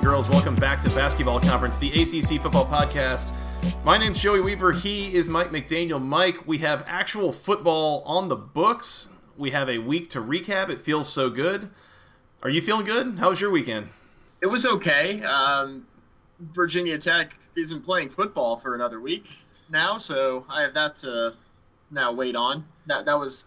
And girls, welcome back to Basketball Conference, the ACC Football Podcast. My name's Joey Weaver. He is Mike McDaniel. Mike, we have actual football on the books. We have a week to recap. It feels so good. Are you feeling good? How was your weekend? It was okay. Um, Virginia Tech isn't playing football for another week now, so I have that to now wait on. That that was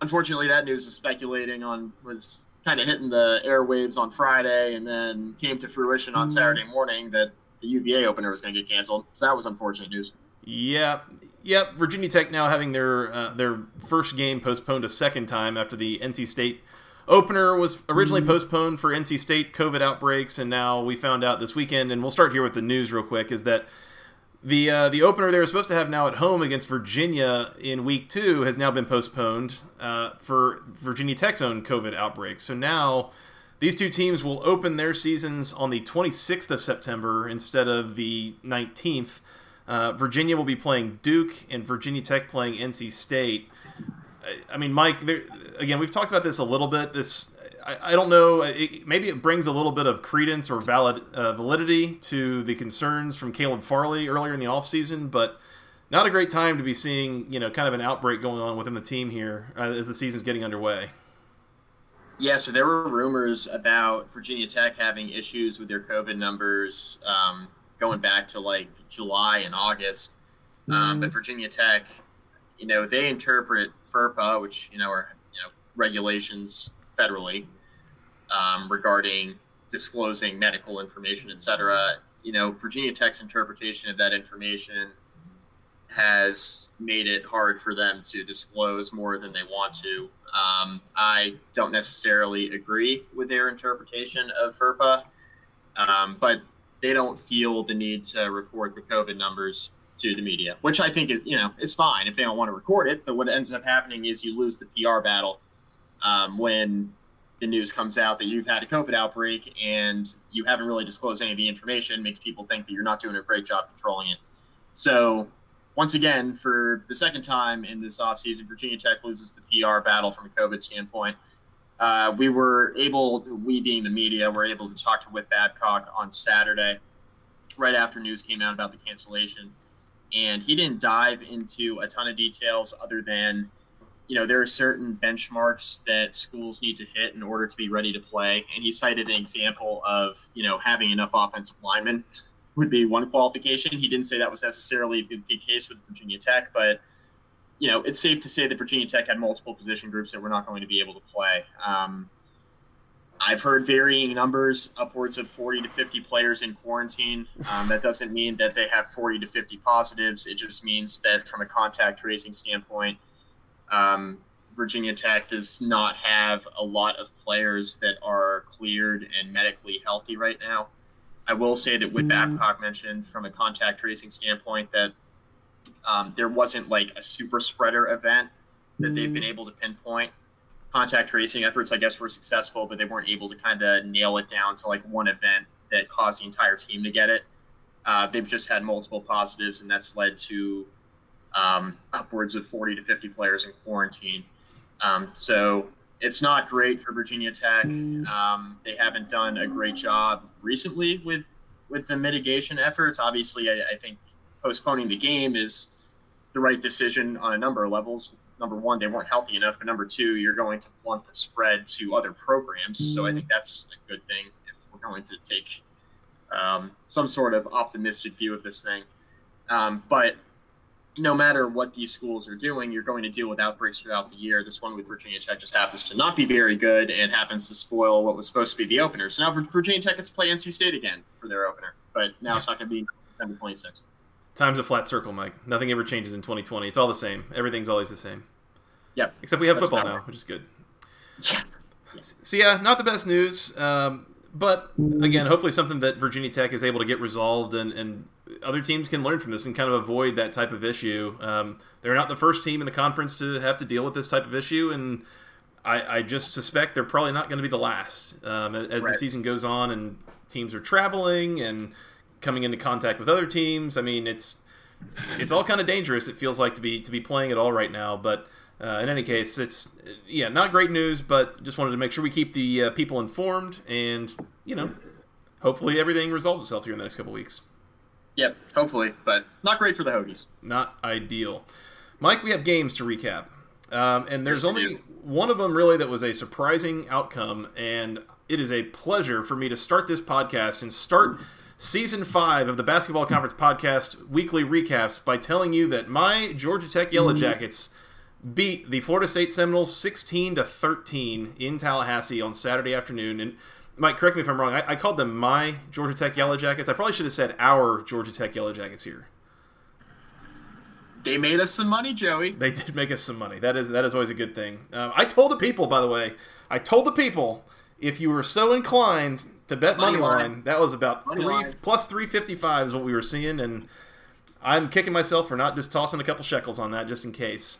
unfortunately that news was speculating on was kind of hitting the airwaves on Friday, and then came to fruition on Saturday morning that the UVA opener was going to get canceled. So that was unfortunate news. Yeah, yep. Virginia Tech now having their uh, their first game postponed a second time after the NC State opener was originally postponed for NC State COVID outbreaks, and now we found out this weekend. And we'll start here with the news real quick: is that the uh, the opener they were supposed to have now at home against Virginia in week two has now been postponed uh, for Virginia Tech's own COVID outbreak. So now these two teams will open their seasons on the 26th of September instead of the 19th. Uh, Virginia will be playing Duke and Virginia Tech playing NC State. I- mean, Mike, there, again, we've talked about this a little bit. This I, I don't know. It, maybe it brings a little bit of credence or valid uh, validity to the concerns from Caleb Farley earlier in the offseason, but not a great time to be seeing you know kind of an outbreak going on within the team here uh, as the season's getting underway. Yeah, so there were rumors about Virginia Tech having issues with their COVID numbers um, going back to like July and August. Um, but Virginia Tech, you know, they interpret FERPA, which you know are you know regulations federally um, regarding disclosing medical information, et cetera. You know, Virginia Tech's interpretation of that information has made it hard for them to disclose more than they want to. Um, I don't necessarily agree with their interpretation of FERPA, um, but they don't feel the need to report the COVID numbers to the media, which I think is, you know, is fine if they don't want to record it. But what ends up happening is you lose the PR battle um, when the news comes out that you've had a COVID outbreak and you haven't really disclosed any of the information, makes people think that you're not doing a great job controlling it. So once again, for the second time in this offseason, Virginia Tech loses the PR battle from a COVID standpoint. Uh, we were able, we being the media, were able to talk to Whit Babcock on Saturday, right after news came out about the cancellation. And he didn't dive into a ton of details other than, you know, there are certain benchmarks that schools need to hit in order to be ready to play. And he cited an example of, you know, having enough offensive linemen would be one qualification. He didn't say that was necessarily the case with Virginia Tech, but you know, it's safe to say that Virginia Tech had multiple position groups that were not going to be able to play. Um, I've heard varying numbers, upwards of 40 to 50 players in quarantine. Um, that doesn't mean that they have 40 to 50 positives. It just means that from a contact tracing standpoint, um, Virginia Tech does not have a lot of players that are cleared and medically healthy right now. I will say that Whit Babcock mentioned from a contact tracing standpoint that um, there wasn't like a super spreader event that they've been able to pinpoint. Contact tracing efforts, I guess, were successful, but they weren't able to kind of nail it down to like one event that caused the entire team to get it. Uh, they've just had multiple positives, and that's led to um, upwards of 40 to 50 players in quarantine. Um, so it's not great for Virginia Tech. Um, they haven't done a great job recently with with the mitigation efforts. Obviously, I, I think postponing the game is the right decision on a number of levels. Number one, they weren't healthy enough, but number two, you're going to blunt the spread to other programs. So I think that's a good thing if we're going to take um, some sort of optimistic view of this thing. Um, but no matter what these schools are doing, you're going to deal with outbreaks throughout the year. This one with Virginia Tech just happens to not be very good and happens to spoil what was supposed to be the opener. So now Virginia Tech has to play NC State again for their opener, but now it's not going to be September 26th. Time's a flat circle, Mike. Nothing ever changes in 2020. It's all the same. Everything's always the same. Yep. Except we have That's football now, which is good. Yeah. So yeah, not the best news. Um, but again, hopefully something that Virginia Tech is able to get resolved, and, and other teams can learn from this and kind of avoid that type of issue. Um, they're not the first team in the conference to have to deal with this type of issue, and I, I just suspect they're probably not going to be the last um, as right. the season goes on and teams are traveling and coming into contact with other teams. I mean, it's it's all kind of dangerous. It feels like to be to be playing it all right now, but. Uh, in any case, it's yeah, not great news, but just wanted to make sure we keep the uh, people informed, and you know, hopefully everything resolves itself here in the next couple weeks. Yep, hopefully, but not great for the Hokies. Not ideal. Mike, we have games to recap, um, and there's only one of them really that was a surprising outcome, and it is a pleasure for me to start this podcast and start season five of the Basketball Conference podcast weekly recaps by telling you that my Georgia Tech Yellow mm-hmm. Jackets beat the Florida State Seminoles 16 to 13 in Tallahassee on Saturday afternoon. And Mike, correct me if I'm wrong. I, I, called them my Georgia Tech Yellow Jackets. I probably should have said our Georgia Tech Yellow Jackets here. They made us some money, Joey. They did make us some money. That is that is always a good thing. Um, I told the people, by the way, I told the people if you were so inclined to bet money, money line, line, that was about money three line. plus three fifty five is what we were seeing, and I'm kicking myself for not just tossing a couple shekels on that just in case.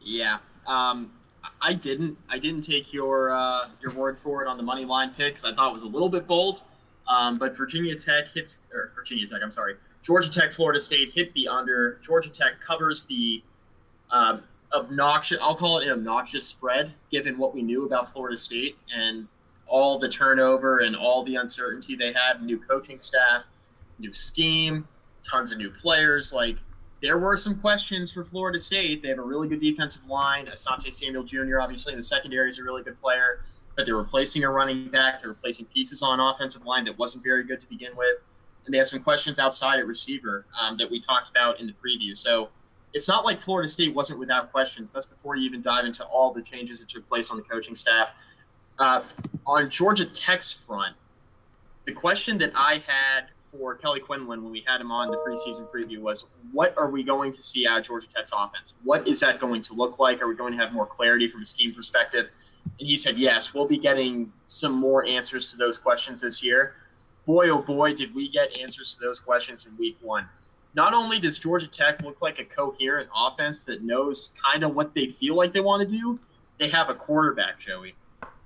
Yeah. Um, I didn't. I didn't take your uh, your word for it on the money line picks. I thought it was a little bit bold, um, but Virginia Tech hits or Virginia Tech. I'm sorry, Georgia Tech, Florida State hit the under. Georgia Tech covers the uh, obnoxious. I'll call it an obnoxious spread, given what we knew about Florida State and all the turnover and all the uncertainty they had. New coaching staff, new scheme, tons of new players. Like there were some questions for Florida State. They have a really good defensive line. Asante Samuel Jr. obviously in the secondary is a really good player, but they're replacing a running back. They're replacing pieces on offensive line that wasn't very good to begin with, and they have some questions outside at receiver um, that we talked about in the preview. So it's not like Florida State wasn't without questions. That's before you even dive into all the changes that took place on the coaching staff. Uh, on Georgia Tech's front, the question that I had for Kelly Quinlan when we had him on the preseason preview was what are we going to see out of Georgia Tech's offense? What is that going to look like? Are we going to have more clarity from a scheme perspective? And he said, yes, we'll be getting some more answers to those questions this year. Boy, oh boy, did we get answers to those questions in week one. Not only does Georgia Tech look like a coherent offense that knows kind of what they feel like they want to do, they have a quarterback, Joey.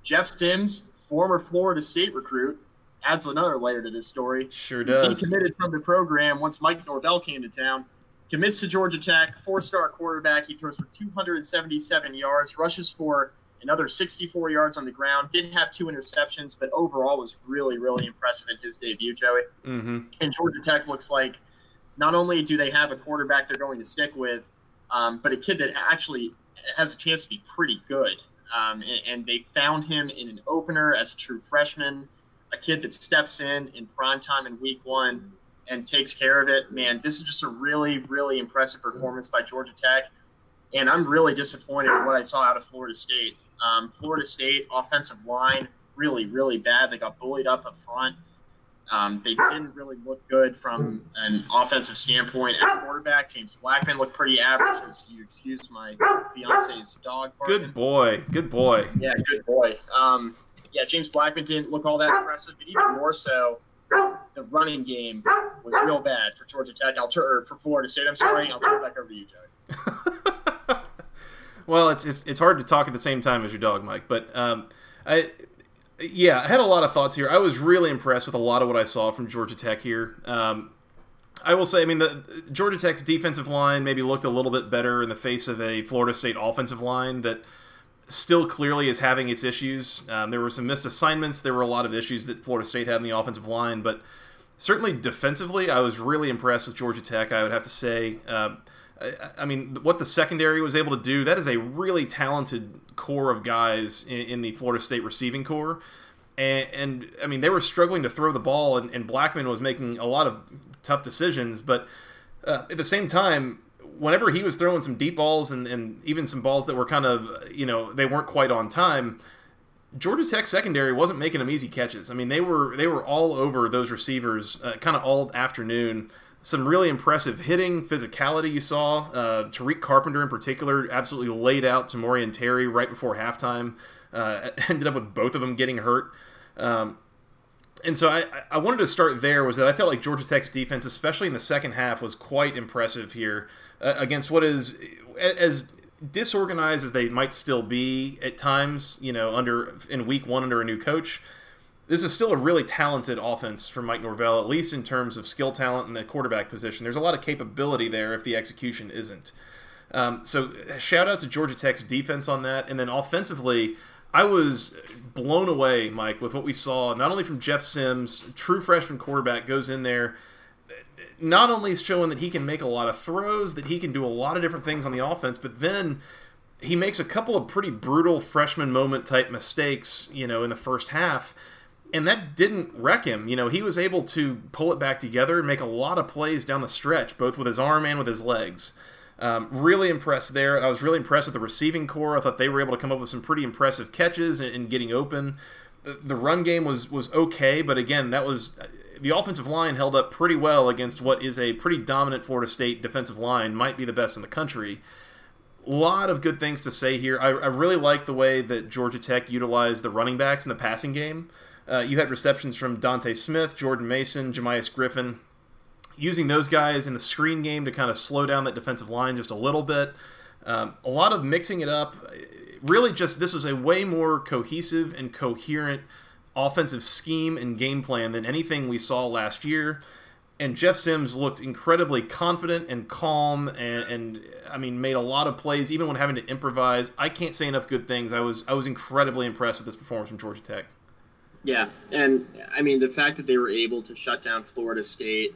Jeff Sims, former Florida State recruit, adds another layer to this story. Sure does. He committed from the program once Mike Norvell came to town. Commits to Georgia Tech, four-star quarterback. He throws for 277 yards, rushes for another 64 yards on the ground. Did have two interceptions, but overall was really, really impressive in his debut, Joey. Mm-hmm. And Georgia Tech looks like not only do they have a quarterback they're going to stick with, um, but a kid that actually has a chance to be pretty good. Um, and, and, they found him in an opener as a true freshman a kid that steps in in prime time in week one and takes care of it. Man, this is just a really, really impressive performance by Georgia Tech. And I'm really disappointed with what I saw out of Florida State. Um, Florida State offensive line really, really bad. They got bullied up up front. Um, they didn't really look good from an offensive standpoint at quarterback. James Blackman looked pretty average, as you excuse my fiance's dog. Barking. Good boy, good boy. Yeah, good boy. Um, yeah, James Blackman didn't look all that impressive, but even more so, the running game was real bad for Georgia Tech. I'll turn for Florida State. I'm sorry. I'll turn it back over to you, Joe. well, it's, it's it's hard to talk at the same time as your dog, Mike. But um, I yeah, I had a lot of thoughts here. I was really impressed with a lot of what I saw from Georgia Tech here. Um, I will say, I mean, the Georgia Tech's defensive line maybe looked a little bit better in the face of a Florida State offensive line that still clearly is having its issues. Um, there were some missed assignments. There were a lot of issues that Florida State had in the offensive line, but certainly defensively, I was really impressed with Georgia Tech. I would have to say. Uh, I, I, mean, what the secondary was able to do, that is a really talented core of guys in, in the Florida State receiving core. And, and, I mean, they were struggling to throw the ball, and, and Blackman was making a lot of tough decisions. But uh, at the same time, whenever he was throwing some deep balls and, and even some balls that were kind of, you know, they weren't quite on time, Georgia Tech secondary wasn't making them easy catches. I mean, they were they were all over those receivers uh, kind of all afternoon. Some really impressive hitting, physicality you saw. Uh, Tariq Carpenter in particular absolutely laid out Tamorrion Terry right before halftime. Uh, ended up with both of them getting hurt. Um, and so I, I wanted to start there was that I felt like Georgia Tech's defense, especially in the second half, was quite impressive here uh, against what is as disorganized as they might still be at times. You know, under in week one under a new coach, this is still a really talented offense for Mike Norvell, at least in terms of skill talent in the quarterback position. There's a lot of capability there if the execution isn't. Um, so shout out to Georgia Tech's defense on that, and then offensively. I was blown away, Mike, with what we saw, not only from Jeff Sims, true freshman quarterback, goes in there, not only is showing that he can make a lot of throws, that he can do a lot of different things on the offense, but then he makes a couple of pretty brutal freshman moment type mistakes, you know, in the first half. And that didn't wreck him. You know, he was able to pull it back together and make a lot of plays down the stretch, both with his arm and with his legs. Um, really impressed there. I was really impressed with the receiving core. I thought they were able to come up with some pretty impressive catches and, and getting open. The, the run game was was okay, but again, that was the offensive line held up pretty well against what is a pretty dominant Florida State defensive line, might be the best in the country. A lot of good things to say here. I, I really like the way that Georgia Tech utilized the running backs in the passing game. Uh, you had receptions from Dontae Smith, Jordan Mason, Jamious Griffin using those guys in the screen game to kind of slow down that defensive line just a little bit. Um, a lot of mixing it up. Really, just this was a way more cohesive and coherent offensive scheme and game plan than anything we saw last year. And Jeff Sims looked incredibly confident and calm, and, and, I mean, made a lot of plays even when having to improvise. I can't say enough good things. I was I was incredibly impressed with this performance from Georgia Tech. Yeah, and I mean the fact that they were able to shut down Florida State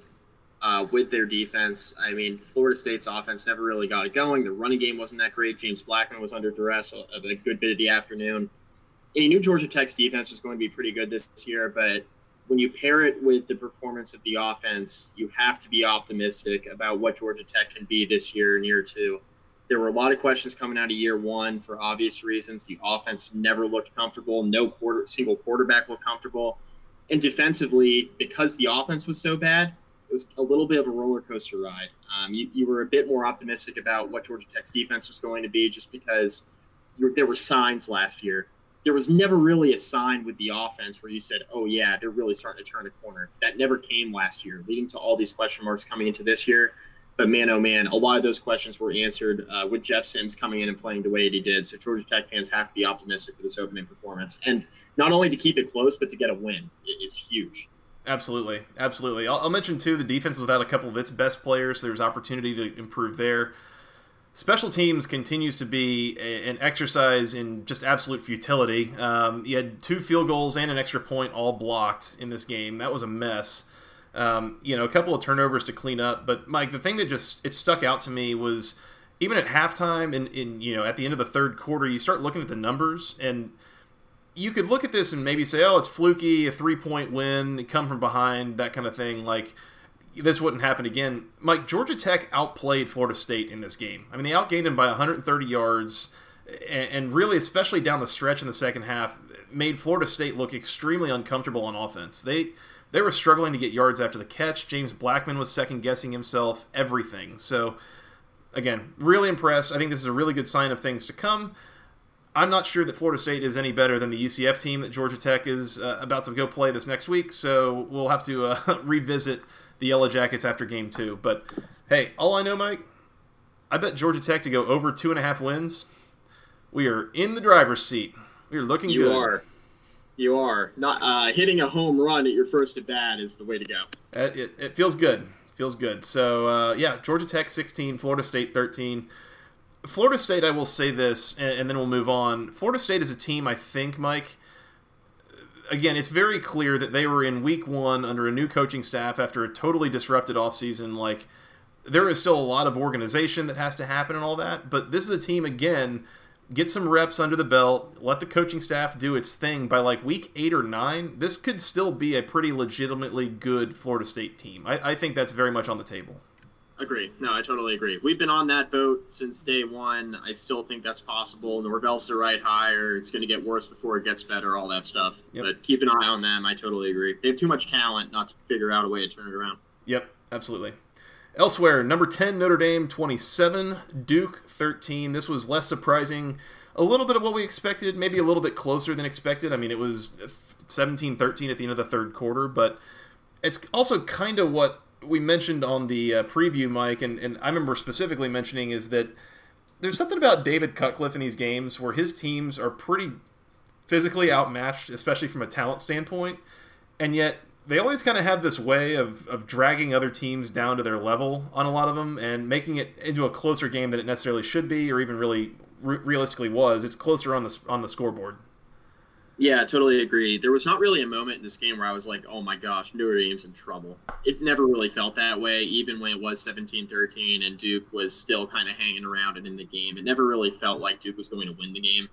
uh, with their defense. I mean, Florida State's offense never really got it going. The running game wasn't that great. James Blackman was under duress a, a good bit of the afternoon. And he knew Georgia Tech's defense was going to be pretty good this year, but when you pair it with the performance of the offense, you have to be optimistic about what Georgia Tech can be this year and year two. There were a lot of questions coming out of year one for obvious reasons. The offense never looked comfortable. No quarter, single quarterback looked comfortable. And defensively, because the offense was so bad, it was a little bit of a roller coaster ride. Um, you, you were a bit more optimistic about what Georgia Tech's defense was going to be just because there were signs last year. There was never really a sign with the offense where you said, oh, yeah, they're really starting to turn a corner. That never came last year, leading to all these question marks coming into this year. But man, oh man, a lot of those questions were answered uh, with Jeff Sims coming in and playing the way he did. So Georgia Tech fans have to be optimistic for this opening performance. And not only to keep it close, but to get a win is huge. Absolutely, absolutely. I'll, I'll, mention too the defense without a couple of its best players, so there's opportunity to improve there. Special teams continues to be a, an exercise in just absolute futility. Um, you had two field goals and an extra point all blocked in this game. That was a mess. Um, you know, a couple of turnovers to clean up. But Mike, the thing that just it stuck out to me was even at halftime and in you know at the end of the third quarter, you start looking at the numbers and you could look at this and maybe say, oh, it's fluky, a three point win, come from behind, that kind of thing. Like, this wouldn't happen again. Mike, Georgia Tech outplayed Florida State in this game. I mean, they outgained them by 130 yards, and really, especially down the stretch in the second half, made Florida State look extremely uncomfortable on offense. They they were struggling to get yards after the catch. James Blackman was second guessing himself, everything. So, again, really impressed. I think this is a really good sign of things to come. I'm not sure that Florida State is any better than the UCF team that Georgia Tech is uh, about to go play this next week. So we'll have to uh, revisit the Yellow Jackets after game two. But hey, all I know, Mike, I bet Georgia Tech to go over two and a half wins. We are in the driver's seat. We are looking you good. You are. You are. Not uh, hitting a home run at your first at bat is the way to go. It, it, it feels good. Feels good. So uh, yeah, Georgia Tech 16, Florida State 13. Florida State, I will say this, and, and, then we'll move on. Florida State is a team, I think, Mike. Again, it's very clear that they were in week one under a new coaching staff after a totally disrupted offseason. Like, there is still a lot of organization that has to happen and all that, but this is a team, again, get some reps under the belt, let the coaching staff do its thing. By like week eight or nine, this could still be a pretty legitimately good Florida State team. I, I think that's very much on the table. Agree. No, I totally agree. We've been on that boat since day one. I still think that's possible. Norvell's the right hire. It's going to get worse before it gets better, all that stuff. Yep. But keep an eye on them. I totally agree. They have too much talent not to figure out a way to turn it around. Yep, absolutely. Elsewhere, number 10, Notre Dame 27, Duke 13. This was less surprising. A little bit of what we expected, maybe a little bit closer than expected. I mean, it was 17 13 at the end of the third quarter, but it's also kind of what we mentioned on the uh, preview, Mike, and, and I remember specifically mentioning is that there's something about David Cutcliffe in these games where his teams are pretty physically outmatched, especially from a talent standpoint, and yet they always kind of have this way of, of dragging other teams down to their level on a lot of them and making it into a closer game than it necessarily should be or even really re- realistically was. It's closer on the on the scoreboard. Yeah, totally agree. There was not really a moment in this game where I was like, oh my gosh, Notre Dame's in trouble. It never really felt that way, even when it was 17 13 and Duke was still kind of hanging around and in the game. It never really felt like Duke was going to win the game.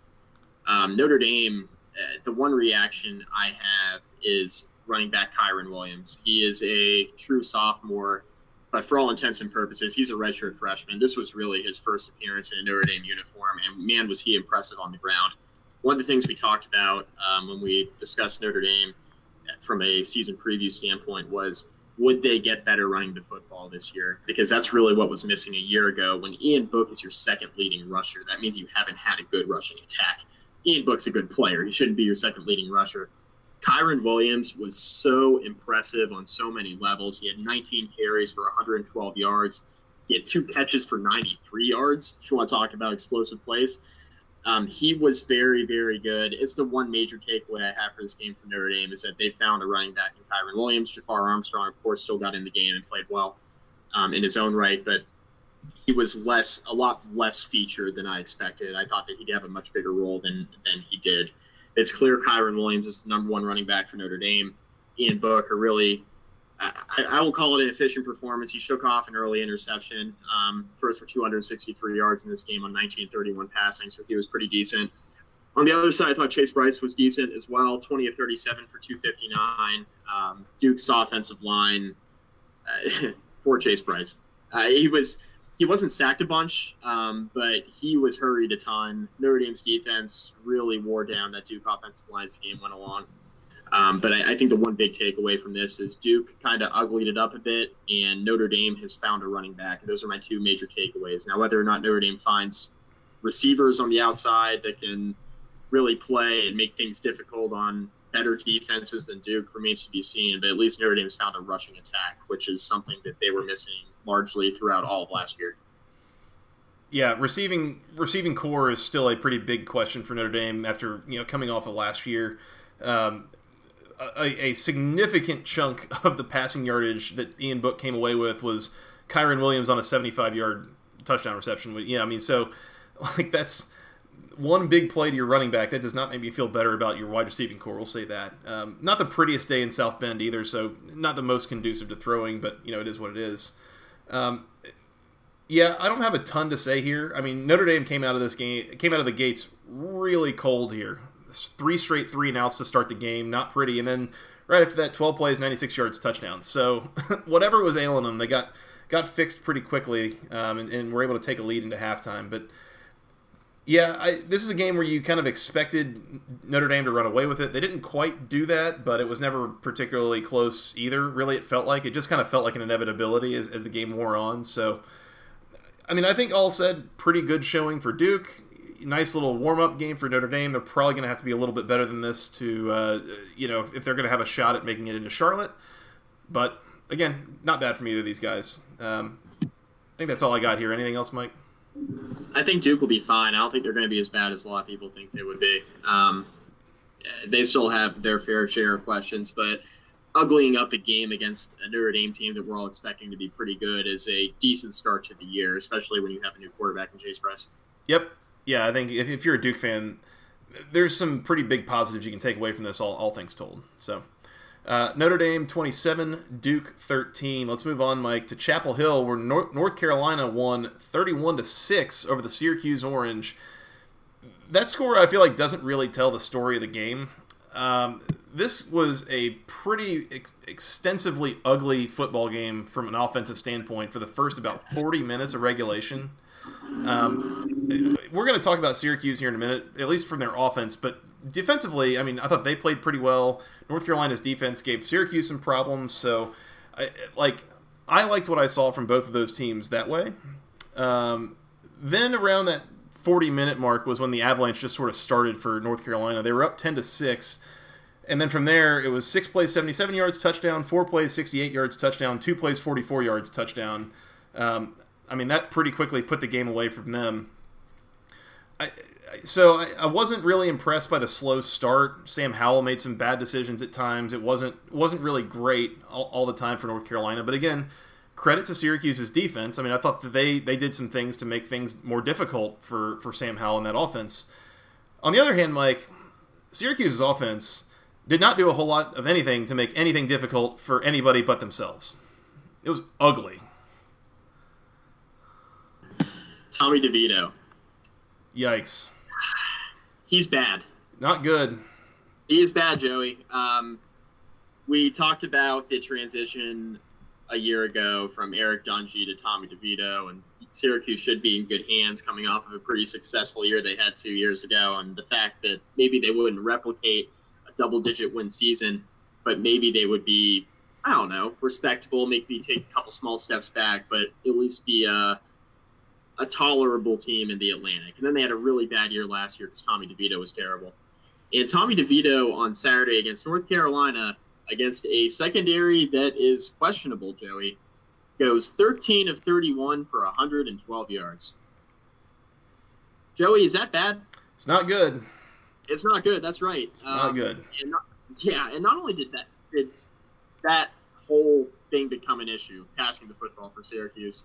Um, Notre Dame, uh, the one reaction I have is running back Kyren Williams. He is a true sophomore, but for all intents and purposes, he's a redshirt freshman. This was really his first appearance in a Notre Dame uniform, and man, was he impressive on the ground one of the things we talked about um, when we discussed Notre Dame from a season preview standpoint was would they get better running the football this year? Because that's really what was missing a year ago. When Ian Book is your second leading rusher, that means you haven't had a good rushing attack. Ian Book's a good player. He shouldn't be your second leading rusher. Kyren Williams was so impressive on so many levels. He had 19 carries for 112 yards. He had two catches for 93 yards. If you want to talk about explosive plays, um, he was very, very good. It's the one major takeaway I have for this game from Notre Dame is that they found a running back in Kyren Williams. Jafar Armstrong, of course, still got in the game and played well um, in his own right, but he was less, a lot less featured than I expected. I thought that he'd have a much bigger role than than he did. It's clear Kyren Williams is the number one running back for Notre Dame. Ian Book are really I, I, will call it an efficient performance. He shook off an early interception, um, first for 263 yards in this game on 1931 passing, so he was pretty decent. On the other side, I thought Chase Brice was decent as well, 20 of 37 for 259. Um, Duke's offensive line uh, for Chase Brice. Uh, he was he wasn't sacked a bunch, um, but he was hurried a ton. Notre Dame's defense really wore down that Duke offensive line as the game went along. Um, but I, I, think the one big takeaway from this is Duke kind of uglied it up a bit, and Notre Dame has found a running back. Those are my two major takeaways. Now, whether or not Notre Dame finds receivers on the outside that can really play and make things difficult on better defenses than Duke remains to be seen. But at least Notre Dame's found a rushing attack, which is something that they were missing largely throughout all of last year. Yeah, receiving receiving core is still a pretty big question for Notre Dame after you know coming off of last year. Um, a, a, significant chunk of the passing yardage that Ian Book came away with was Kyren Williams on a 75 yard touchdown reception. Yeah, I mean, so like that's one big play to your running back. That does not make me feel better about your wide receiving core. We'll say that. Um, not the prettiest day in South Bend either, so not the most conducive to throwing, but you know it is what it is. Um, yeah, I don't have a ton to say here. I mean, Notre Dame came out of this game, came out of the gates really cold here three straight three and outs to start the game. Not pretty. And then right after that, 12 plays, 96 yards, touchdown. So whatever was ailing them, they got got fixed pretty quickly um, and, and, were able to take a lead into halftime. But yeah, I, this is a game where you kind of expected Notre Dame to run away with it. They didn't quite do that, but it was never particularly close either. Really, it felt like it just kind of felt like an inevitability as, as the game wore on. So. I mean, I think all said, pretty good showing for Duke nice little warm up game for Notre Dame. They're probably going to have to be a little bit better than this to, uh, you know, if they're going to have a shot at making it into Charlotte. But again, not bad from either of these guys. Um, I think that's all I got here. Anything else, Mike? I think Duke will be fine. I don't think they're going to be as bad as a lot of people think they would be. Um, they still have their fair share of questions, but uglying up a game against a Notre Dame team that we're all expecting to be pretty good is a decent start to the year, especially when you have a new quarterback in Chase Brice. Yep, yeah, I think if, if you're a Duke fan, there's some pretty big positives you can take away from this, all, all things told. So, uh, Notre Dame 27, Duke 13. Let's move on, Mike, to Chapel Hill, where North, North Carolina won 31 to 6 over the Syracuse Orange. That score, I feel like, doesn't really tell the story of the game. Um, this was a pretty ex- extensively ugly football game from an offensive standpoint for the first about 40 minutes of regulation. Um, we're going to talk about Syracuse here in a minute, at least from their offense, but defensively, I mean, I thought they played pretty well. North Carolina's defense gave Syracuse some problems, so I, like I liked what I saw from both of those teams that way. Um, then around that 40 minute mark was when the Avalanche just sort of started for North Carolina. They were up 10 to 6. And then from there, it was six plays, 77 yards, touchdown, four plays, 68 yards, touchdown, two plays, 44 yards, touchdown. Um, I mean, that pretty quickly put the game away from them. I, so I, I, wasn't really impressed by the slow start. Sam Howell made some bad decisions at times. It wasn't wasn't really great all, all, the time for North Carolina. But again, credit to Syracuse's defense. I mean, I thought that they they did some things to make things more difficult for for Sam Howell in that offense. On the other hand, Mike, Syracuse's offense did not do a whole lot of anything to make anything difficult for anybody but themselves. It was ugly. Tommy DeVito. Yikes he's bad. Not good. He is bad, Joey. Um, we talked about the transition a year ago from Eric Dungey to Tommy DeVito, and Syracuse should be in good hands coming off of a pretty successful year they had two years ago. And the fact that maybe they wouldn't replicate a double digit win season, but maybe they would be, I don't know, respectable, maybe take a couple small steps back, but at least be a a tolerable team in the Atlantic. And then they had a really bad year last year because Tommy DeVito was terrible. And Tommy DeVito on Saturday against North Carolina, against a secondary that is questionable, Joey, goes 13 of 31 for 112 yards. Joey, is that bad? It's not good. It's not good. That's right. It's um, not good. And not, yeah, and not only did that did that whole thing become an issue, passing the football for Syracuse,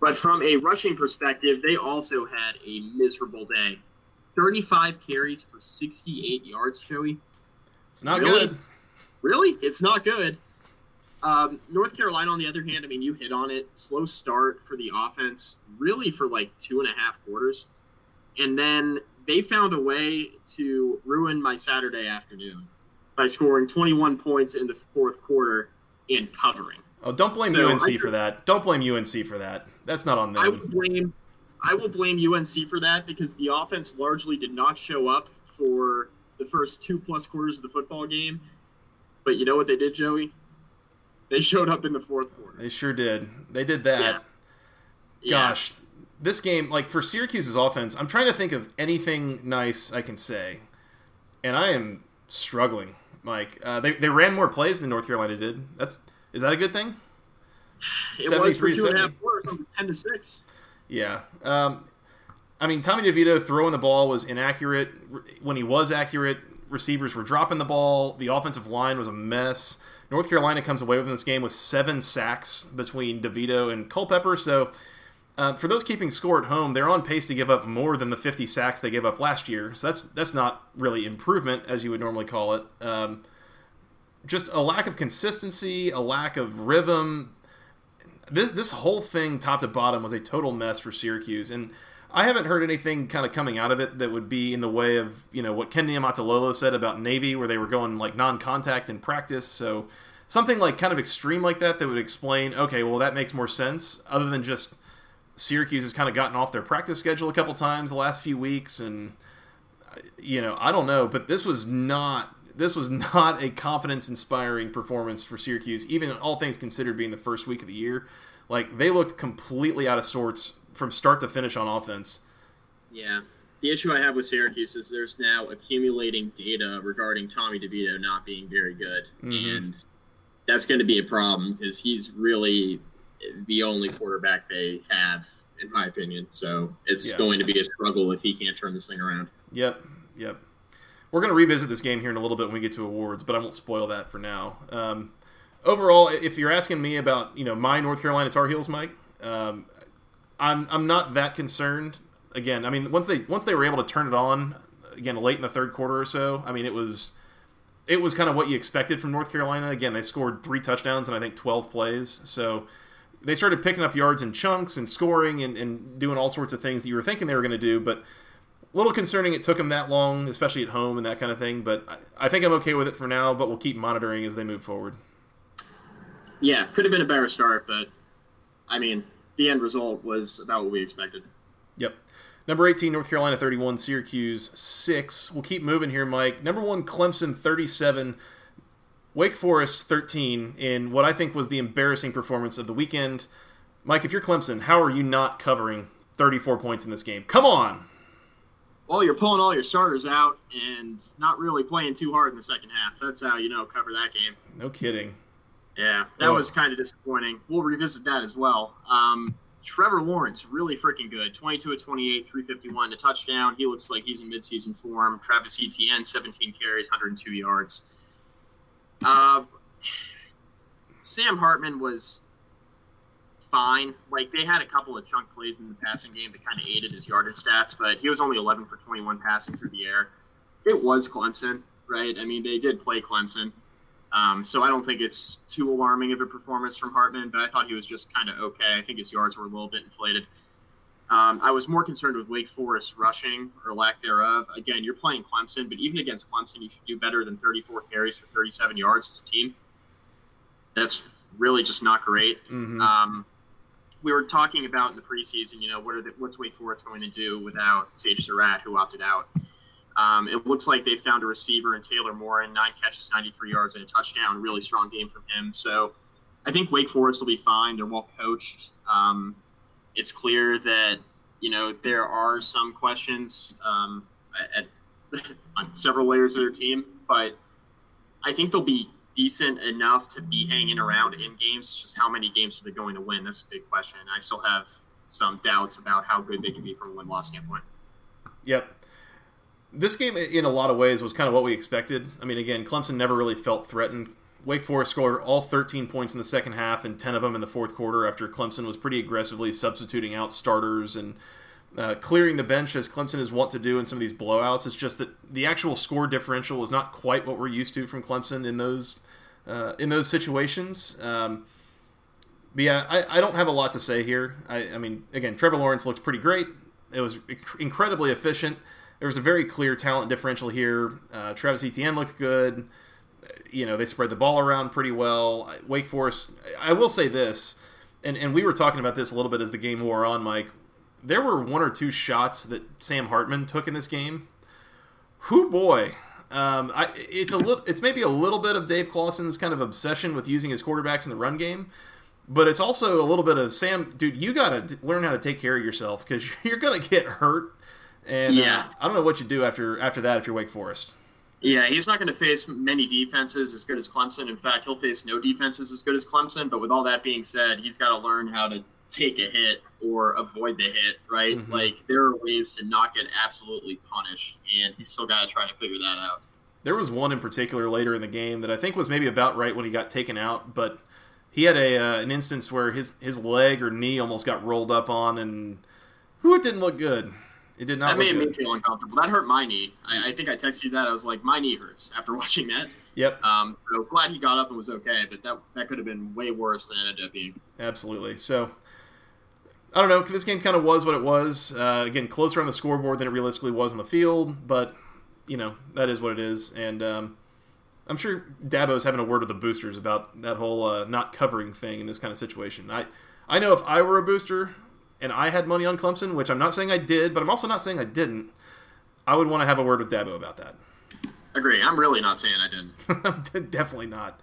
but from a rushing perspective, they also had a miserable day. 35 carries for 68 yards, Joey. It's not really? good. Really? It's not good. Um, North Carolina, on the other hand, I mean, you hit on it. Slow start for the offense, really for like two and a half quarters. And then they found a way to ruin my Saturday afternoon by scoring 21 points in the fourth quarter and covering. Oh, don't blame so UNC I, for that. Don't blame UNC for that. That's not on them. I will blame I will blame UNC for that because the offense largely did not show up for the first two plus quarters of the football game. But you know what they did, Joey? They showed up in the fourth quarter. They sure did. They did that. Yeah. Gosh, yeah. this game, like for Syracuse's offense, I'm trying to think of anything nice I can say, and I am struggling. Mike, uh, they they ran more plays than North Carolina did. That's is that a good thing? It was for two and a half ten to six. Yeah. Um, I mean, Tommy DeVito throwing the ball was inaccurate. When he was accurate, receivers were dropping the ball. The offensive line was a mess. North Carolina comes away with this game with seven sacks between DeVito and Culpepper. So, uh, for those keeping score at home, they're on pace to give up more than the 50 sacks they gave up last year. So that's that's not really improvement as you would normally call it. Um, just a lack of consistency, a lack of rhythm. This this whole thing, top to bottom, was a total mess for Syracuse, and I haven't heard anything kind of coming out of it that would be in the way of you know what Ken Niumatalolo said about Navy, where they were going like non-contact in practice. So something like kind of extreme like that that would explain, okay, well that makes more sense, other than just Syracuse has kind of gotten off their practice schedule a couple times the last few weeks, and you know I don't know, but this was not this was not a confidence inspiring performance for Syracuse, even all things considered being the first week of the year. Like they looked completely out of sorts from start to finish on offense. Yeah. The issue I have with Syracuse is there's now accumulating data regarding Tommy DeVito not being very good. Mm-hmm. And that's going to be a problem because he's really the only quarterback they have, in my opinion. So it's yeah. going to be a struggle if he can't turn this thing around. Yep. Yep. We're going to revisit this game here in a little bit when we get to awards, but I won't spoil that for now. Um, overall, if you're asking me about you know my North Carolina Tar Heels, Mike, um, I'm I'm not that concerned. Again, I mean once they once they were able to turn it on again late in the third quarter or so, I mean it was it was kind of what you expected from North Carolina. Again, they scored three touchdowns and I think 12 plays, so they started picking up yards in chunks and scoring and, and doing all sorts of things that you were thinking they were going to do, but little concerning it took them that long, especially at home and that kind of thing. But I, I think I'm okay with it for now. But we'll keep monitoring as they move forward. Yeah, could have been a better start, but I mean, the end result was about what we expected. Yep. Number 18, North Carolina 31, Syracuse 6. We'll keep moving here, Mike. Number 1, Clemson 37, Wake Forest 13 in what I think was the embarrassing performance of the weekend. Mike, if you're Clemson, how are you not covering 34 points in this game? Come on. Well, you're pulling all your starters out and not really playing too hard in the second half. That's how you know cover that game. No kidding. Yeah, that oh. was kind of disappointing. We'll revisit that as well. Um, Trevor Lawrence, really freaking good. 22 at 28, 351, a touchdown. He looks like he's in midseason form. Travis Etienne, 17 carries, 102 yards. Uh, Sam Hartman was fine. Like they had a couple of chunk plays in the passing game that kind of aided his yardage stats, but he was only 11 for 21 passing through the air. It was Clemson, right? I mean, they did play Clemson. Um, so I don't think it's too alarming of a performance from Hartman, but I thought he was just kind of okay. I think his yards were a little bit inflated. Um, I was more concerned with Wake Forest rushing or lack thereof. Again, you're playing Clemson, but even against Clemson, you should do better than 34 carries for 37 yards as a team. That's really just not great. Mm-hmm. Um, we were talking about in the preseason, you know, what are the, what's Wake Forest going to do without Sage Surratt, who opted out. Um, it looks like they found a receiver in Taylor Morin and nine catches, 93 yards, and a touchdown. Really strong game from him. So I think Wake Forest will be fine. They're well coached. Um, it's clear that you know there are some questions um, at, on several layers of their team, but I think they'll be decent enough to be hanging around in games. It's just how many games are they going to win? That's a big question. I still have some doubts about how good they can be from a win-loss standpoint. Yep, this game, in a lot of ways, was kind of what we expected. I mean, again, Clemson never really felt threatened. Wake Forest scored all 13 points in the second half and 10 of them in the fourth quarter after Clemson was pretty aggressively substituting out starters and uh, clearing the bench as Clemson is wont to do in some of these blowouts. It's just that the actual score differential is not quite what we're used to from Clemson in those uh, in those situations. Um, but yeah, I, I, don't have a lot to say here. I, I mean, again, Trevor Lawrence looked pretty great. It was incredibly efficient there was a very clear talent differential here. Uh, Travis Etienne looked good. You know, they spread the ball around pretty well. Wake Forest, I will say this, and, and we were talking about this a little bit as the game wore on, Mike. There were one or two shots that Sam Hartman took in this game. Who boy, um, I, it's a little, it's maybe a little bit of Dave Clawson's kind of obsession with using his quarterbacks in the run game, but it's also a little bit of Sam, dude. You got to learn how to take care of yourself because you're gonna get hurt and uh, yeah, uh, I don't know what you do after after that if you're Wake Forest. Yeah, he's not going to face many defenses as good as Clemson. In fact, he'll face no defenses as good as Clemson. But with all that being said, he's got to learn how to take a hit or avoid the hit, right? Mm-hmm. Like there are ways to not get absolutely punished, and he's still got to try to figure that out. There was one in particular later in the game that I think was maybe about right when he got taken out, but he had a uh, an instance where his his leg or knee almost got rolled up on, and who it didn't look good. It did not. That made good. me feel uncomfortable. That hurt my knee. I, I, think I texted you that. I was like, my knee hurts after watching that. Yep. Um, so glad he got up and was okay, but that that could have been way worse than it ended up being. Absolutely. So. I don't know. This game kind of was what it was. Uh, again, closer on the scoreboard than it realistically was on the field, but you know that is what it is. And um, I'm sure Dabo's having a word with the boosters about that whole uh, not covering thing in this kind of situation. I I know if I were a booster, and I had money on Clemson, which I'm not saying I did, but I'm also not saying I didn't, I would want to have a word with Dabo about that. Agree. I'm really not saying I didn't. Definitely not.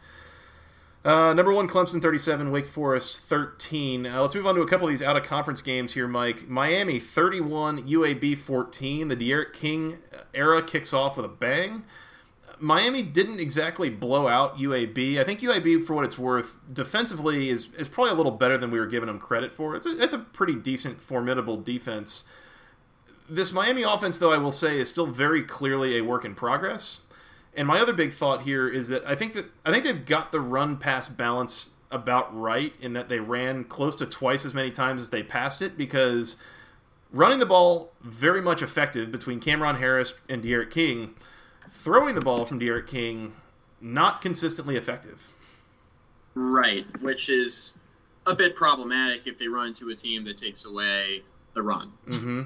Uh, number one, Clemson 37, Wake Forest 13. Uh, let's move on to a couple of these out of conference games here, Mike. Miami 31, UAB 14. The D'Eriq King era kicks off with a bang. Miami didn't exactly blow out UAB. I think UAB, for what it's worth, defensively is, is probably a little better than we were giving them credit for. It's a, it's a pretty decent, formidable defense. This Miami offense, though, I will say, is still very clearly a work in progress. And my other big thought here is that I think that I think they've got the run pass balance about right in that they ran close to twice as many times as they passed it because running the ball very much effective between Cameron Harris and D'Eriq King throwing the ball from D'Eriq King not consistently effective. Right, which is a bit problematic if they run into a team that takes away the run. Mm-hmm.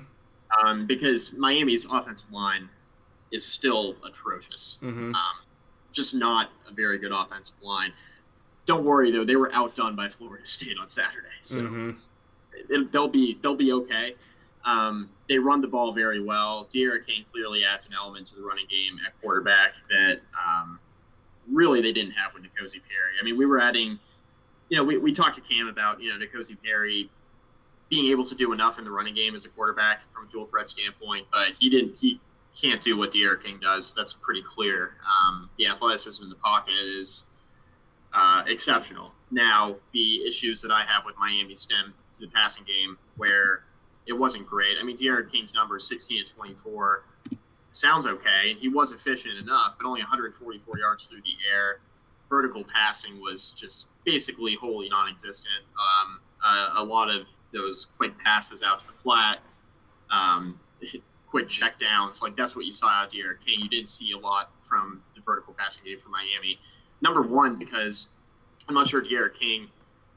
um, because Miami's offensive line is still atrocious. Mm-hmm. Um, just not a very good offensive line. Don't worry though; they were outdone by Florida State on Saturday, so Mm-hmm. it, they'll be they'll be okay. Um, they run the ball very well. D'Eriq King clearly adds an element to the running game at quarterback that um, really they didn't have with N'Kosi Perry. I mean, we were adding, you know, we, we talked to Cam about you know N'Kosi Perry being able to do enough in the running game as a quarterback from a dual threat standpoint, but he didn't he can't do what D'Eriq King does. That's pretty clear. Um, the athleticism in the pocket is uh, exceptional. Now, the issues that I have with Miami stem to the passing game, where it wasn't great. I mean, D'Eriq King's number is 16 to 24. Sounds okay. He was efficient enough, but only 144 yards through the air. Vertical passing was just basically wholly non-existent. Um, uh, a lot of those quick passes out to the flat, um, quick check downs, like that's what you saw out D'Eriq King. You didn't see a lot from the vertical passing game from Miami. Number one, because I'm not sure D'Eriq King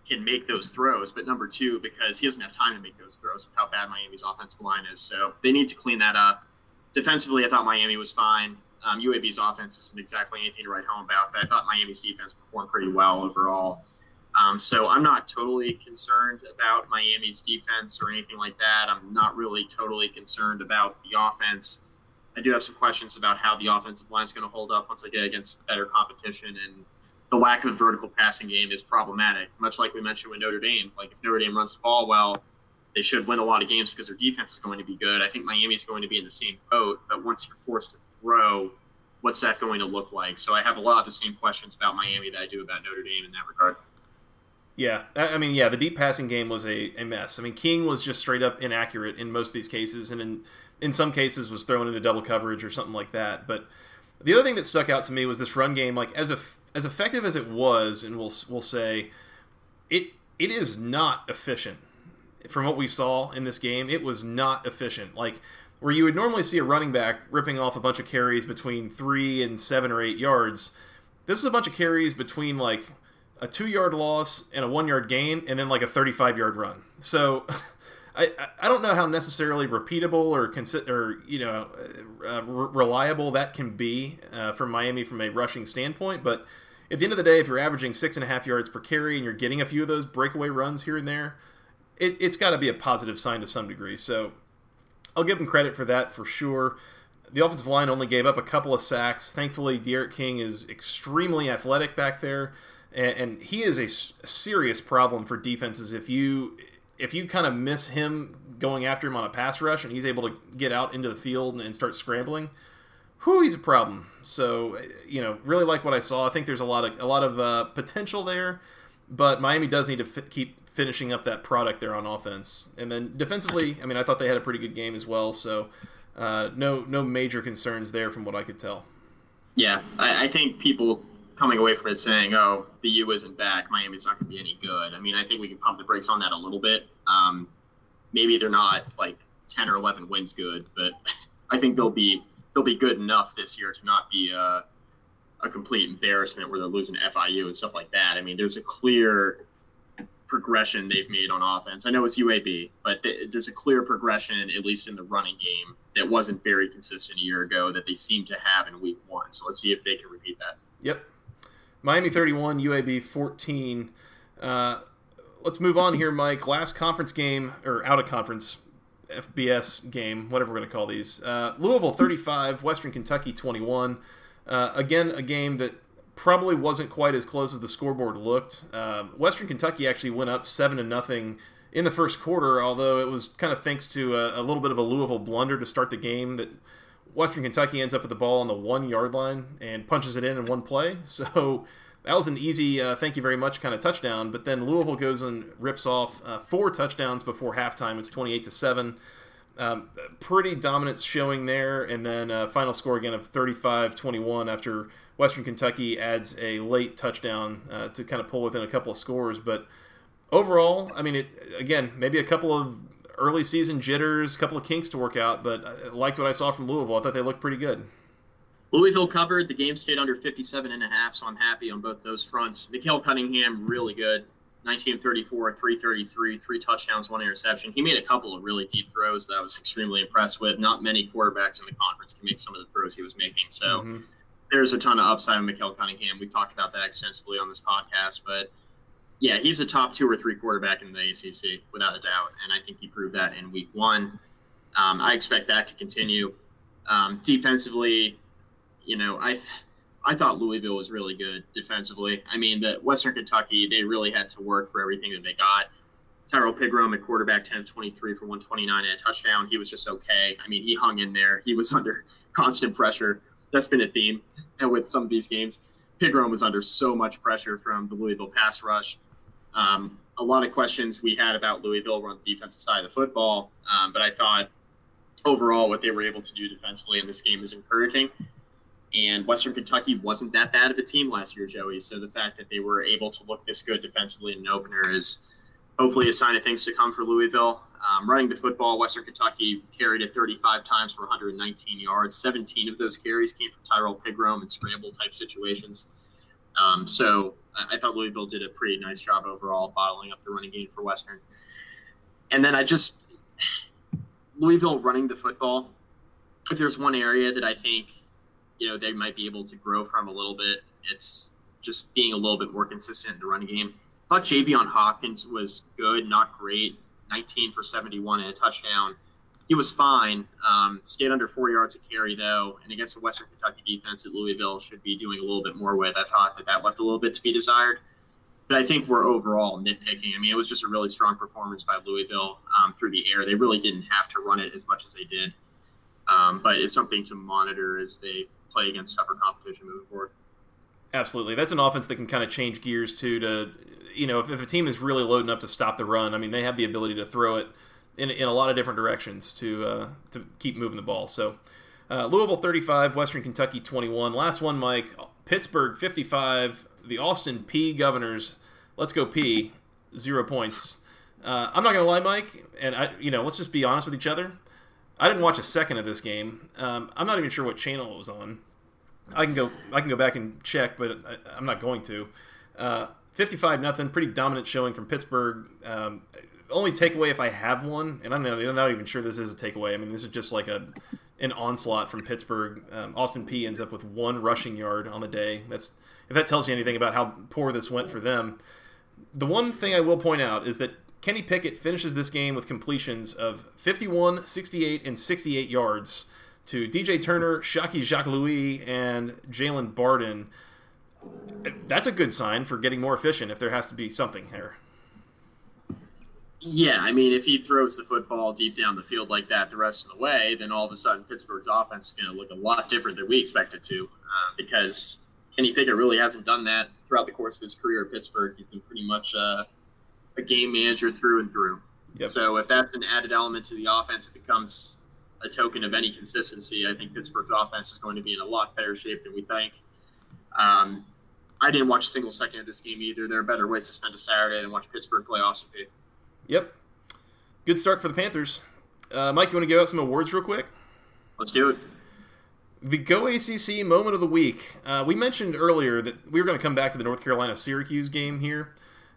can make those throws, but number two, because he doesn't have time to make those throws with how bad Miami's offensive line is. So they need to clean that up. Defensively, I thought Miami was fine. Um, UAB's offense isn't exactly anything to write home about, but I thought Miami's defense performed pretty well overall. Um, so I'm not totally concerned about Miami's defense or anything like that. I'm not really totally concerned about the offense. I do have some questions about how the offensive line is going to hold up once they get against better competition, and the lack of vertical passing game is problematic. Much like we mentioned with Notre Dame, like if Notre Dame runs the ball well, they should win a lot of games because their defense is going to be good. I think Miami's going to be in the same boat, but once you're forced to throw, what's that going to look like? So I have a lot of the same questions about Miami that I do about Notre Dame in that regard. Yeah, I mean, yeah, the deep passing game was a, a mess. I mean, King was just straight up inaccurate in most of these cases, and in in some cases was thrown into double coverage or something like that. But the other thing that stuck out to me was this run game. Like as eff- as effective as it was, and we'll we'll say, it it is not efficient. From what we saw in this game, it was not efficient. Like where you would normally see a running back ripping off a bunch of carries between three and seven or eight yards. This is a bunch of carries between like a two yard loss and a one yard gain, and then like a 35 yard run. So I, I don't know how necessarily repeatable or consi- or you know uh, re- reliable that can be uh, for Miami from a rushing standpoint, but at the end of the day, if you're averaging six and a half yards per carry and you're getting a few of those breakaway runs here and there, it, it's got to be a positive sign to some degree. So I'll give them credit for that for sure. The offensive line only gave up a couple of sacks. Thankfully, D'Eriq King is extremely athletic back there, and, and he is a, serious problem for defenses. If you if you kind of miss him going after him on a pass rush, and he's able to get out into the field and, and start scrambling, whew, he's a problem. So you know, really like what I saw. I think there's a lot of a lot of uh, potential there, but Miami does need to keep finishing up that product there on offense. And then defensively, I mean, I thought they had a pretty good game as well. So uh, no no major concerns there from what I could tell. Yeah, I, I think people coming away from it saying, "Oh, the U isn't back. Miami's not going to be any good." I mean, I think we can pump the brakes on that a little bit. Um, maybe they're not like ten or eleven wins good, but I think they'll be they'll be good enough this year to not be a, a complete embarrassment where they're losing FIU and stuff like that. I mean, there's a clear progression they've made on offense. I know it's UAB, but th- there's a clear progression, at least in the running game, that wasn't very consistent a year ago that they seem to have in week one. So let's see if they can repeat that. Yep. Miami 31, UAB 14. Uh, let's move on here, Mike. Last conference game, or out of conference FBS game, whatever we're going to call these. Uh, Louisville 35, Western Kentucky 21. Uh, again, a game that probably wasn't quite as close as the scoreboard looked. Uh, Western Kentucky actually went up 7 to nothing in the first quarter, although it was kind of thanks to a, a little bit of a Louisville blunder to start the game that Western Kentucky ends up with the ball on the one yard line and punches it in in one play. So that was an easy, uh, thank you very much kind of touchdown. But then Louisville goes and rips off uh, four touchdowns before halftime. It's 28 to 7. Um, pretty dominant showing there. And then uh, final score again of 35 21 after Western Kentucky adds a late touchdown uh, to kind of pull within a couple of scores. But overall, I mean, it again, maybe a couple of early season jitters, a couple of kinks to work out, but I liked what I saw from Louisville. I thought they looked pretty good. Louisville covered. The game stayed under 57 and a half, so I'm happy on both those fronts. Malik Cunningham, really good. 19 34, 333, three touchdowns, one interception. He made a couple of really deep throws that I was extremely impressed with. Not many quarterbacks in the conference can make some of the throws he was making. So mm-hmm. there's a ton of upside with Malik Cunningham. We've talked about that extensively on this podcast, but yeah, he's a top two or three quarterback in the ACC without a doubt, and I think he proved that in Week One. Um, I expect that to continue. Um, defensively, you know, I I thought Louisville was really good defensively. I mean, the Western Kentucky, they really had to work for everything that they got. Tyrrell Pigrome at quarterback 10 23 for 129 and a touchdown. He was just okay. I mean, he hung in there. He was under constant pressure. That's been a theme and with some of these games. Pigrome was under so much pressure from the Louisville pass rush. Um, a lot of questions we had about Louisville were on the defensive side of the football, um, but I thought overall what they were able to do defensively in this game is encouraging. And Western Kentucky wasn't that bad of a team last year, Joey. So the fact that they were able to look this good defensively in an opener is hopefully a sign of things to come for Louisville. Um, running the football, Western Kentucky carried it 35 times for 119 yards. 17 of those carries came from Tyrrell Pigrome and scramble type situations. Um, so I thought Louisville did a pretty nice job overall bottling up the running game for Western. And then I just Louisville running the football. If there's one area that I think you know they might be able to grow from a little bit. It's just being a little bit more consistent in the running game. I thought Javian Hawkins was good, not great. 19 for 71 and a touchdown. He was fine. Um, stayed under four yards a carry though, and against a Western Kentucky defense that Louisville should be doing a little bit more with. I thought that that left a little bit to be desired. But I think we're overall nitpicking. I mean, it was just a really strong performance by Louisville um, through the air. They really didn't have to run it as much as they did. Um, but it's something to monitor as they play against tougher competition moving forward. Absolutely, that's an offense that can kind of change gears too. To you know, if, if a team is really loading up to stop the run, I mean, they have the ability to throw it in, in a lot of different directions to uh, to keep moving the ball. So, uh, Louisville 35, Western Kentucky 21. Last one, Mike. Pittsburgh 55. The Austin Peay Governors. Let's go Peay. Zero points. Uh, I'm not gonna lie, Mike, and I, you know, let's just be honest with each other. I didn't watch a second of this game. Um, I'm not even sure what channel it was on. I can go. I can go back and check, but I, am not going to. Uh, 55 nothing. Pretty dominant showing from Pittsburgh. Um, only takeaway if I have one, and I'm not, I'm not, even sure this is a takeaway. I mean, this is just like a an onslaught from Pittsburgh. Um, Austin Peay ends up with one rushing yard on the day. That's if that tells you anything about how poor this went for them. The one thing I will point out is that Kenny Pickett finishes this game with completions of 51, 68, and 68 yards to DJ Turner, Shocky Jacques-Louis, and Jaylon Barden. That's a good sign for getting more efficient if there has to be something here. Yeah, I mean, if he throws the football deep down the field like that the rest of the way, then all of a sudden Pittsburgh's offense is going to look a lot different than we expect it to uh, because Kenny Pickett really hasn't done that throughout the course of his career at Pittsburgh. He's been pretty much uh, a game manager through and through. Yep. So if that's an added element to the offense, it becomes a token of any consistency. I think Pittsburgh's offense is going to be in a lot better shape than we think. Um, I didn't watch a single second of this game either. There are better ways to spend a Saturday than watch Pittsburgh play Austin Peay. Yep. Good start for the Panthers. Uh, Mike, you want to give out some awards real quick? Let's do it. The Go ACC Moment of the Week. Uh, we mentioned earlier that we were going to come back to the North Carolina Syracuse game here.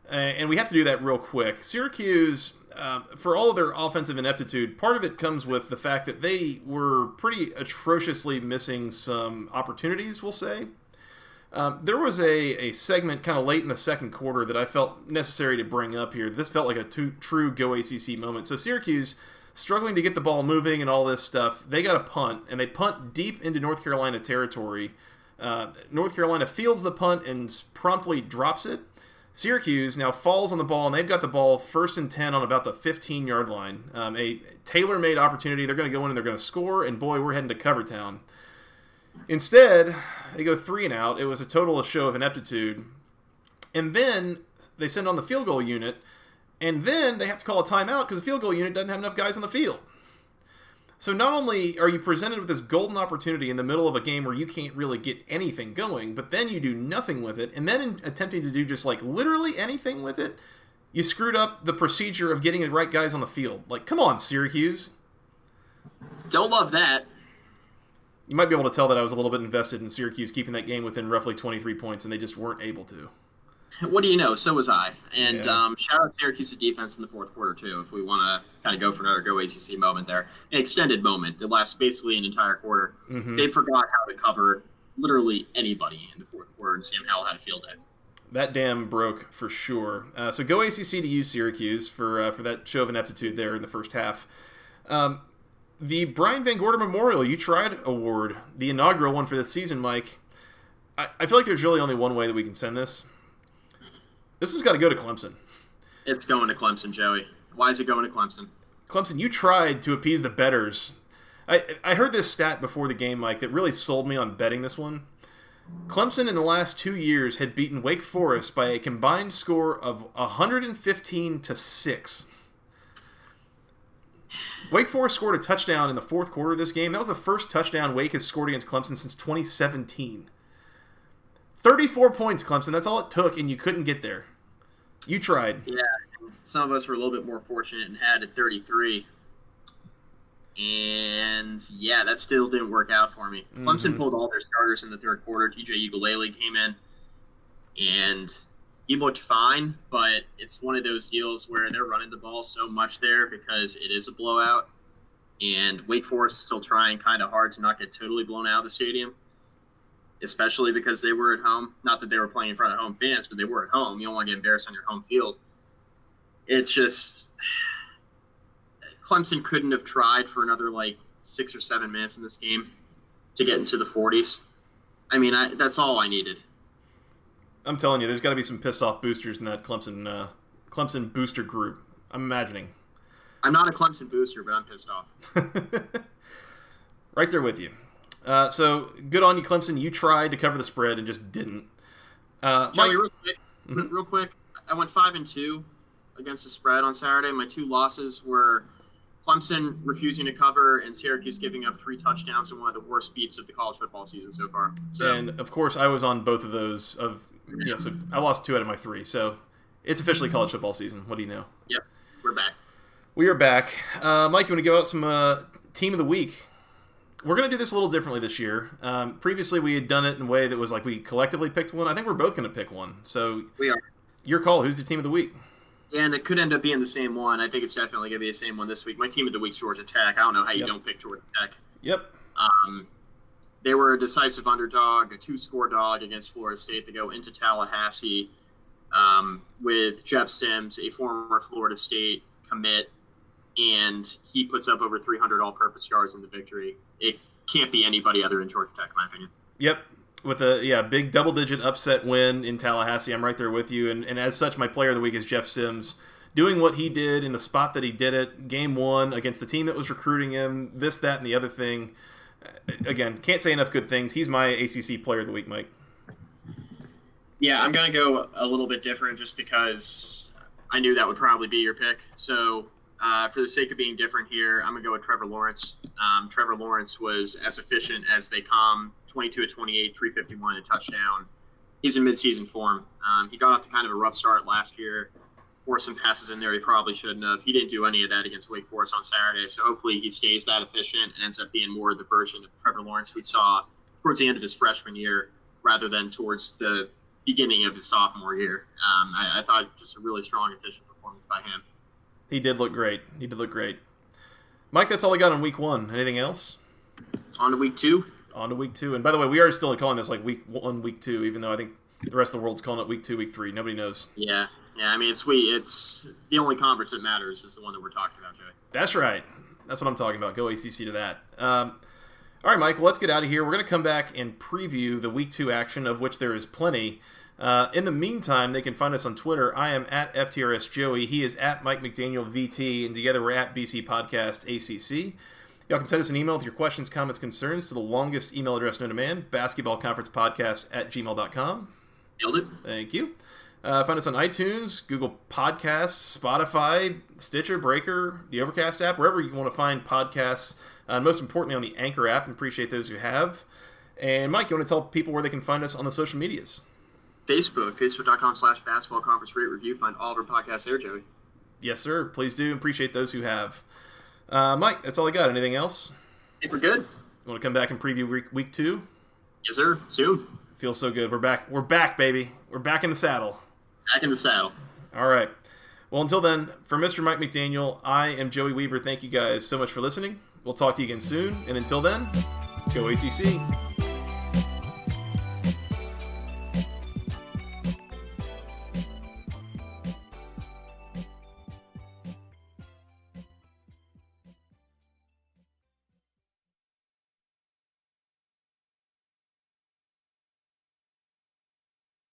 Uh, and we have to do that real quick. Syracuse, uh, for all of their offensive ineptitude, part of it comes with the fact that they were pretty atrociously missing some opportunities, we'll say. Um, there was a, a segment kind of late in the second quarter that I felt necessary to bring up here. This felt like a two, true Go ACC moment. So Syracuse, struggling to get the ball moving and all this stuff, they got a punt, and they punt deep into North Carolina territory. Uh, North Carolina fields the punt and promptly drops it. Syracuse now falls on the ball, and they've got the ball first and 10 on about the 15 yard line. Um, a tailor made opportunity. They're going to go in and they're going to score, and boy, we're heading to cover town. Instead, they go three and out. It was a total show of ineptitude. And then they send on the field goal unit, and then they have to call a timeout because the field goal unit doesn't have enough guys on the field. So not only are you presented with this golden opportunity in the middle of a game where you can't really get anything going, but then you do nothing with it, and then in attempting to do just like literally anything with it, you screwed up the procedure of getting the right guys on the field. Like, come on, Syracuse. Don't love that. You might be able to tell that I was a little bit invested in Syracuse keeping that game within roughly 23 points, and they just weren't able to. what do you know? So was I. And Yeah. um, shout out to Syracuse's defense in the fourth quarter too. If we want to kind of go for another go ACC moment there, an extended moment that lasts basically an entire quarter. Mhm. They forgot how to cover literally anybody in the fourth quarter, and Sam Howell had a field day. That dam broke for sure. Uh, so go ACC to you, Syracuse, for uh, for that show of ineptitude there in the first half. Um, the Brian VanGorder Memorial You Tried Award, the inaugural one for this season, Mike. I, I feel like there's really only one way that we can send this. This one's got to go to Clemson. It's going to Clemson, Joey. Why is it going to Clemson? Clemson, you tried to appease the betters. I, I heard this stat before the game, Mike, that really sold me on betting this one. Clemson in the last two years had beaten Wake Forest by a combined score of 115 to 6. Wake Forest scored a touchdown in the fourth quarter of this game. That was the first touchdown Wake has scored against Clemson since 2017. 34 points, Clemson. That's all it took, and you couldn't get there. You tried. Yeah, some of us were a little bit more fortunate and had at 33. And yeah, that still didn't work out for me. Clemson Mhm. pulled all their starters in the third quarter. DJ Uiagalelei came in, and he looked fine, but it's one of those deals where they're running the ball so much there because it is a blowout. And Wake Forest is still trying kind of hard to not get totally blown out of the stadium, especially because they were at home. Not that they were playing in front of home fans, but they were at home. You don't want to get embarrassed on your home field. It's just Clemson couldn't have tried for another like six or seven minutes in this game to get into the 40s. I mean, I, that's all I needed. I'm telling you, there's got to be some pissed off boosters in that Clemson uh, Clemson booster group. I'm imagining. I'm not a Clemson booster, but I'm pissed off. right there with you. Uh, so good on you, Clemson. You tried to cover the spread and just didn't. Uh, Mike, real quick, Mhm. real quick, I went five and two against the spread on Saturday. My two losses were Clemson refusing to cover and Syracuse giving up three touchdowns in one of the worst beats of the college football season so far. So and of course, I was on both of those. Of you know, so I lost two out of my three. So it's officially college football season. What do you know? yep, we're back. We are back. Uh, Mike, you want to give out some uh, team of the week? We're going to do this a little differently this year. Um, previously, we had done it in a way that was like we collectively picked one. I think we're both going to pick one. So We are. your call. Who's the team of the week? Yeah, and it could end up being the same one. I think it's definitely going to be the same one this week. My team of the week's Georgia Tech. I don't know how you Yep. don't pick Georgia Tech. Yep. Um, they were a decisive underdog, a two-score dog against Florida State to go into Tallahassee um, with Jeff Sims, a former Florida State commit, and he puts up over 300 all-purpose yards in the victory. It can't be anybody other than Georgia Tech, in my opinion. Yep. With a yeah big double digit upset win in Tallahassee, I'm right there with you. And, and as such, my player of the week is Jeff Sims, doing what he did in the spot that he did it. Game one against the team that was recruiting him. This, that, and the other thing. Again, can't say enough good things. He's my ACC player of the week, Mike. Yeah, I'm going to go a little bit different just because I knew that would probably be your pick. So, uh, for the sake of being different here, I'm going to go with Trevor Lawrence. Um, Trevor Lawrence was as efficient as they come 22 to 28, 351, a touchdown. He's in midseason form. Um, he got off to kind of a rough start last year. Forced some passes in there he probably shouldn't have. He didn't do any of that against Wake Forest on Saturday. So, hopefully, he stays that efficient and ends up being more the version of Trevor Lawrence we saw towards the end of his freshman year rather than towards the beginning of his sophomore year. Um, I, I thought just a really strong, efficient performance by him. He did look great. He did look great. Mike, that's all I got on week one. Anything else? On to week two. On to week two. And by the way, we are still calling this like week one, week two, even though I think the rest of the world's calling it week two, week three. Nobody knows. Yeah, yeah. I mean, it's we. It's the only conference that matters is the one that we're talking about, Joey. That's right. That's what I'm talking about. Go ACC to that. Um, all right, Mike. Well, let's get out of here. We're going to come back and preview the Week Two action, of which there is plenty. Uh, in the meantime, they can find us on Twitter. I am at FTRS Joey. He is at Mike McDaniel VT, and together we're at BC Podcast ACC. Y'all can send us an email with your questions, comments, concerns to the longest email address known to man, basketballconferencepodcast at gmail.com. Nailed it. Thank you. Uh, find us on iTunes, Google Podcasts, Spotify, Stitcher, Breaker, the Overcast app, wherever you want to find podcasts. Uh, most importantly, on the Anchor app. and Appreciate those who have. And Mike, you want to tell people where they can find us on the social medias? Facebook, facebook.com slash basketball conference rate review. Find all of our podcasts there, Joey. Yes, sir. Please do. Appreciate those who have. Uh, Mike, that's all I got. Anything else? I think we're good. You want to come back and preview week, week two? Yes, sir. Soon. Feels so good. We're back. We're back, baby. We're back in the saddle. Back in the saddle. All right. Well, until then, for Mr. Mike McDaniel, I am Joey Weaver. Thank you guys so much for listening. We'll talk to you again soon. And until then, go ACC.